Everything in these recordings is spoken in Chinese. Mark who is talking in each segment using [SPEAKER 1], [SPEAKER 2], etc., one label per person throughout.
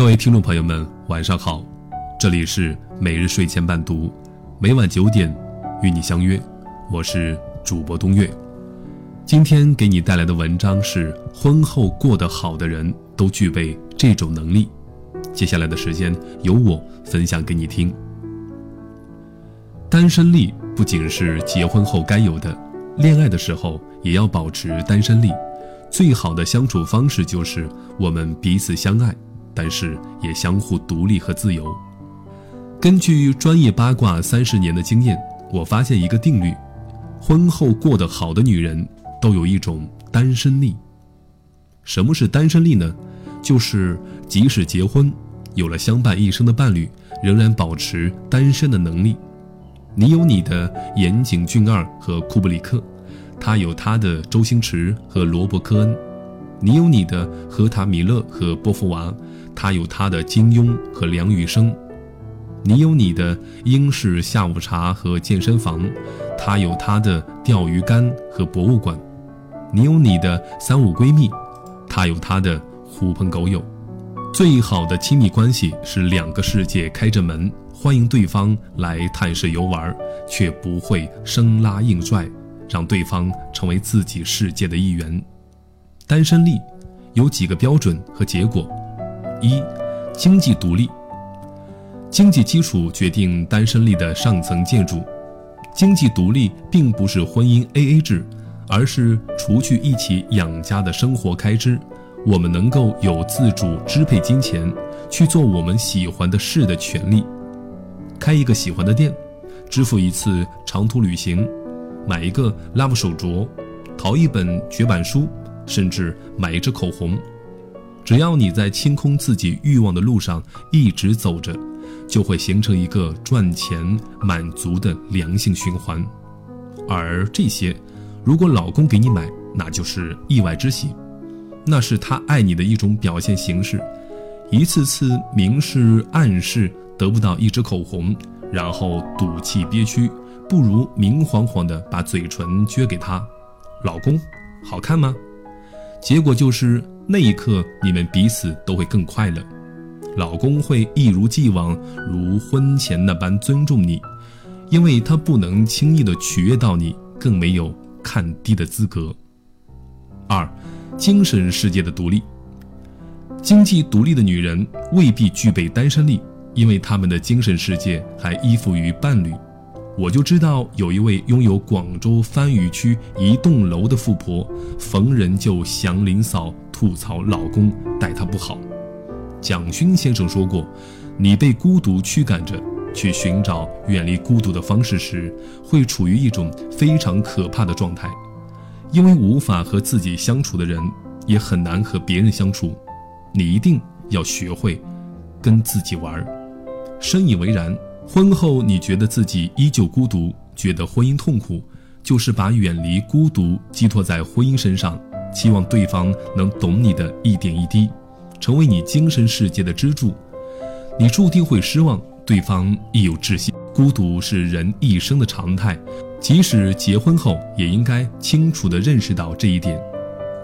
[SPEAKER 1] 各位听众朋友们，晚上好，这里是每日睡前伴读，每晚九点与你相约，我是主播冬月。今天给你带来的文章是：婚后过得好的人都具备这种能力。接下来的时间由我分享给你听。单身力不仅是结婚后该有的，恋爱的时候也要保持单身力。最好的相处方式就是我们彼此相爱。但是也相互独立和自由。根据专业八卦三十年的经验，我发现一个定律：婚后过得好的女人都有一种单身力。什么是单身力呢？就是即使结婚，有了相伴一生的伴侣，仍然保持单身的能力。你有你的岩井俊二和库布里克，他有他的周星驰和罗伯·科恩，你有你的荷塔·米勒和波伏娃。他有他的金庸和梁羽生，你有你的英式下午茶和健身房，他有他的钓鱼竿和博物馆，你有你的三五闺蜜，他有他的狐朋狗友。最好的亲密关系是两个世界开着门，欢迎对方来探视游玩，却不会生拉硬拽，让对方成为自己世界的一员。单身力有几个标准和结果。一，经济独立。经济基础决定单身力的上层建筑。经济独立并不是婚姻 AA 制，而是除去一起养家的生活开支，我们能够有自主支配金钱，去做我们喜欢的事的权利。开一个喜欢的店，支付一次长途旅行，买一个 Love 手镯，淘一本绝版书，甚至买一支口红。只要你在清空自己欲望的路上一直走着，就会形成一个赚钱满足的良性循环。而这些，如果老公给你买，那就是意外之喜，那是他爱你的一种表现形式。一次次明示暗示得不到一支口红，然后赌气憋屈，不如明晃晃的把嘴唇撅给他。老公，好看吗？结果就是。那一刻，你们彼此都会更快乐。老公会一如既往，如婚前那般尊重你，因为他不能轻易的取悦到你，更没有看低的资格。二，精神世界的独立。经济独立的女人未必具备单身力，因为她们的精神世界还依附于伴侣。我就知道有一位拥有广州番禺区一栋楼的富婆，逢人就祥林嫂。吐槽老公待她不好。蒋勋先生说过：“你被孤独驱赶着去寻找远离孤独的方式时，会处于一种非常可怕的状态，因为无法和自己相处的人，也很难和别人相处。你一定要学会跟自己玩。”深以为然。婚后你觉得自己依旧孤独，觉得婚姻痛苦，就是把远离孤独寄托在婚姻身上。期望对方能懂你的一点一滴，成为你精神世界的支柱，你注定会失望。对方亦有窒息。孤独是人一生的常态，即使结婚后，也应该清楚地认识到这一点。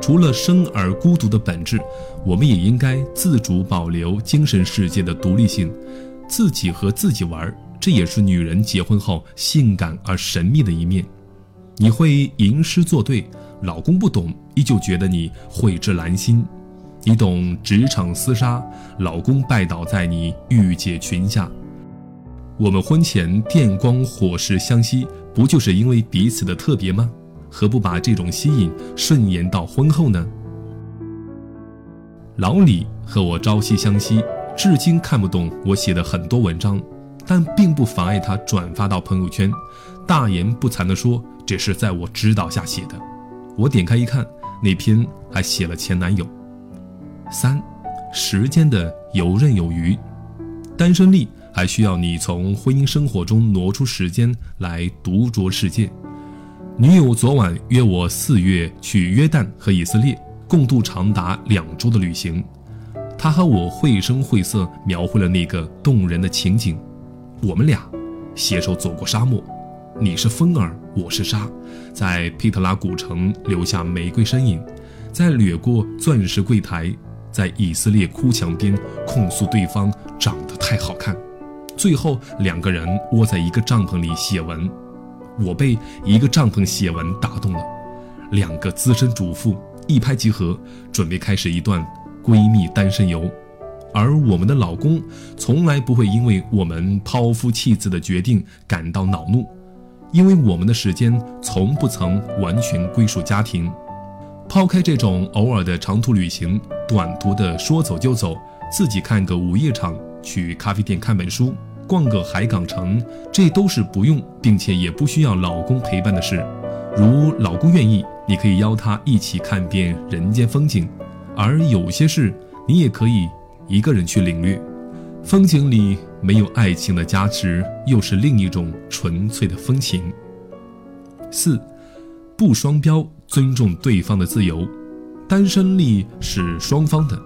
[SPEAKER 1] 除了生而孤独的本质，我们也应该自主保留精神世界的独立性，自己和自己玩。这也是女人结婚后性感而神秘的一面。你会吟诗作对。老公不懂，依旧觉得你蕙质兰心；你懂职场厮杀，老公拜倒在你御姐裙下。我们婚前电光火石相吸，不就是因为彼此的特别吗？何不把这种吸引顺延到婚后呢？老李和我朝夕相惜，至今看不懂我写的很多文章，但并不妨碍他转发到朋友圈，大言不惭地说这是在我指导下写的。我点开一看，那篇还写了前男友。三，时间的游刃有余，单身力还需要你从婚姻生活中挪出时间来独酌世界。女友昨晚约我四月去约旦和以色列共度长达两周的旅行，他和我绘声绘色描绘了那个动人的情景。我们俩携手走过沙漠。你是风儿，我是沙，在皮特拉古城留下玫瑰身影，在掠过钻石柜台，在以色列哭墙边控诉对方长得太好看，最后两个人窝在一个帐篷里写文。我被一个帐篷写文打动了，两个资深主妇一拍即合，准备开始一段闺蜜单身游。而我们的老公从来不会因为我们抛夫弃子的决定感到恼怒，因为我们的时间从不曾完全归属家庭。抛开这种偶尔的长途旅行，短途的说走就走，自己看个午夜场，去咖啡店看本书，逛个海港城，这都是不用并且也不需要老公陪伴的事。如老公愿意，你可以邀他一起看遍人间风景；而有些事，你也可以。一个人去领略，风景里没有爱情的加持，又是另一种纯粹的风情。四，不双标，尊重对方的自由。单身力是双方的，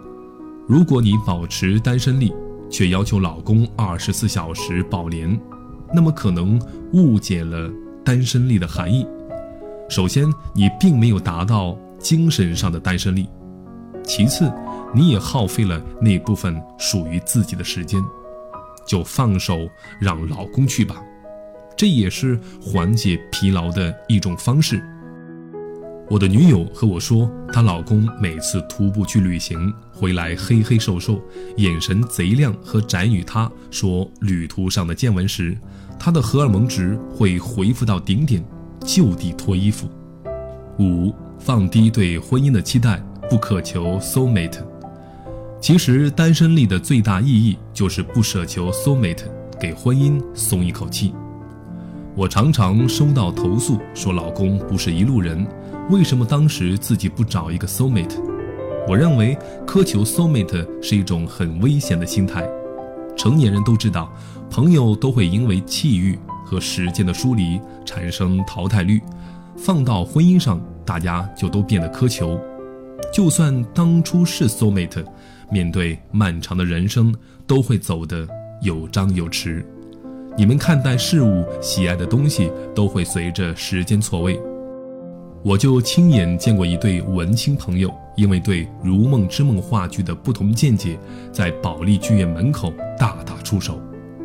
[SPEAKER 1] 如果你保持单身力，却要求老公二十四小时保廉，那么可能误解了单身力的含义。首先，你并没有达到精神上的单身力；其次，你也耗费了那部分属于自己的时间，就放手让老公去吧，这也是缓解疲劳的一种方式。我的女友和我说，她老公每次徒步去旅行回来黑黑瘦瘦，眼神贼亮和宅女。她说，旅途上的见闻时，她的荷尔蒙值会回复到顶点，就地脱衣服。五，放低对婚姻的期待，不渴求 soul mate。其实单身力的最大意义就是不奢求 soul mate，给婚姻松一口气。我常常收到投诉，说老公不是一路人，为什么当时自己不找一个 soul mate？我认为苛求 soul mate 是一种很危险的心态。成年人都知道，朋友都会因为气遇和时间的疏离产生淘汰率，放到婚姻上，大家就都变得苛求。就算当初是 soul mate。面对漫长的人生，都会走得有张有弛。你们看待事物、喜爱的东西，都会随着时间错位。我就亲眼见过一对文青朋友，因为对《如梦之梦》话剧的不同见解，在保利剧院门口大打出手，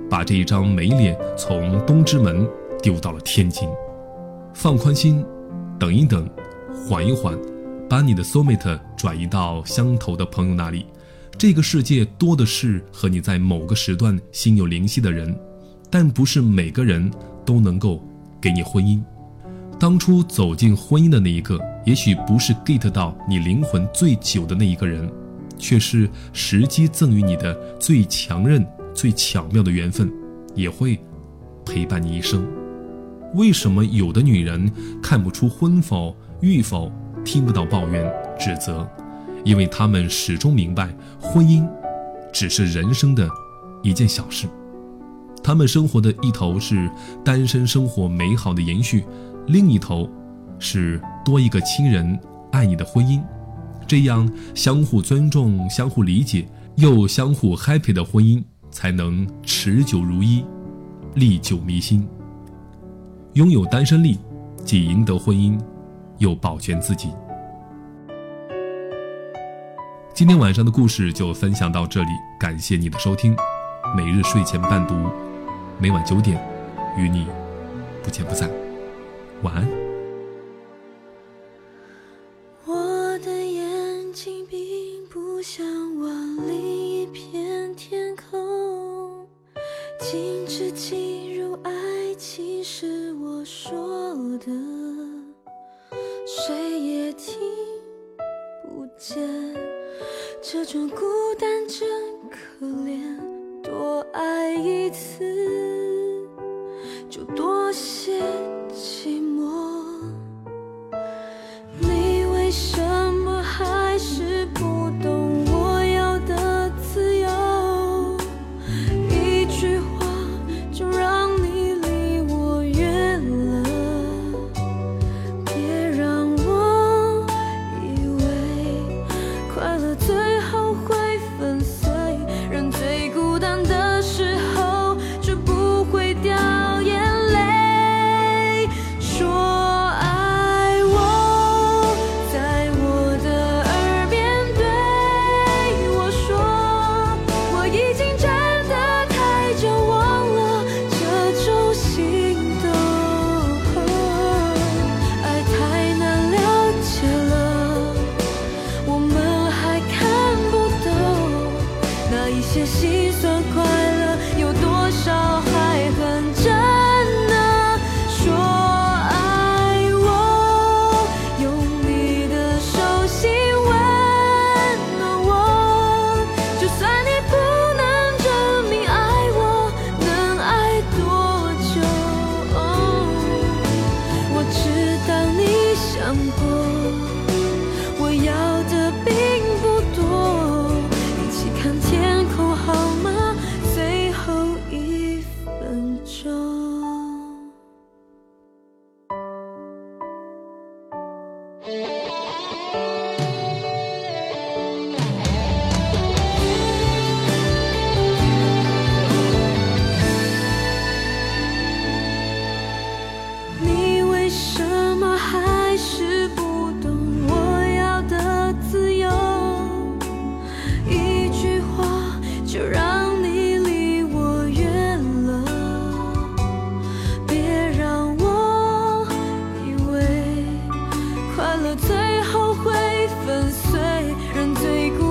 [SPEAKER 1] 把这一张美脸从东直门丢到了天津。放宽心，等一等，缓一缓，把你的 soulmate 转移到相投的朋友那里。这个世界多的是和你在某个时段心有灵犀的人，但不是每个人都能够给你婚姻。当初走进婚姻的那一个，也许不是 get 到你灵魂最久的那一个人，却是时机赠予你的最强韧、最巧妙的缘分，也会陪伴你一生。为什么有的女人看不出婚否、育否，听不到抱怨、指责？因为他们始终明白，婚姻只是人生的一件小事。他们生活的一头是单身生活美好的延续，另一头是多一个亲人爱你的婚姻。这样相互尊重、相互理解又相互 happy 的婚姻，才能持久如一，历久弥新。拥有单身力，即赢得婚姻，又保全自己。今天晚上的故事就分享到这里，感谢你的收听。每日睡前伴读，每晚九点，与你不见不散。晚安。
[SPEAKER 2] 种孤单真可怜，多爱一次就多些寂寞。你为什么还是不懂我要的自由？一句话就让你离我远了，别让我以为快乐最。完了，最后会粉碎。人最孤。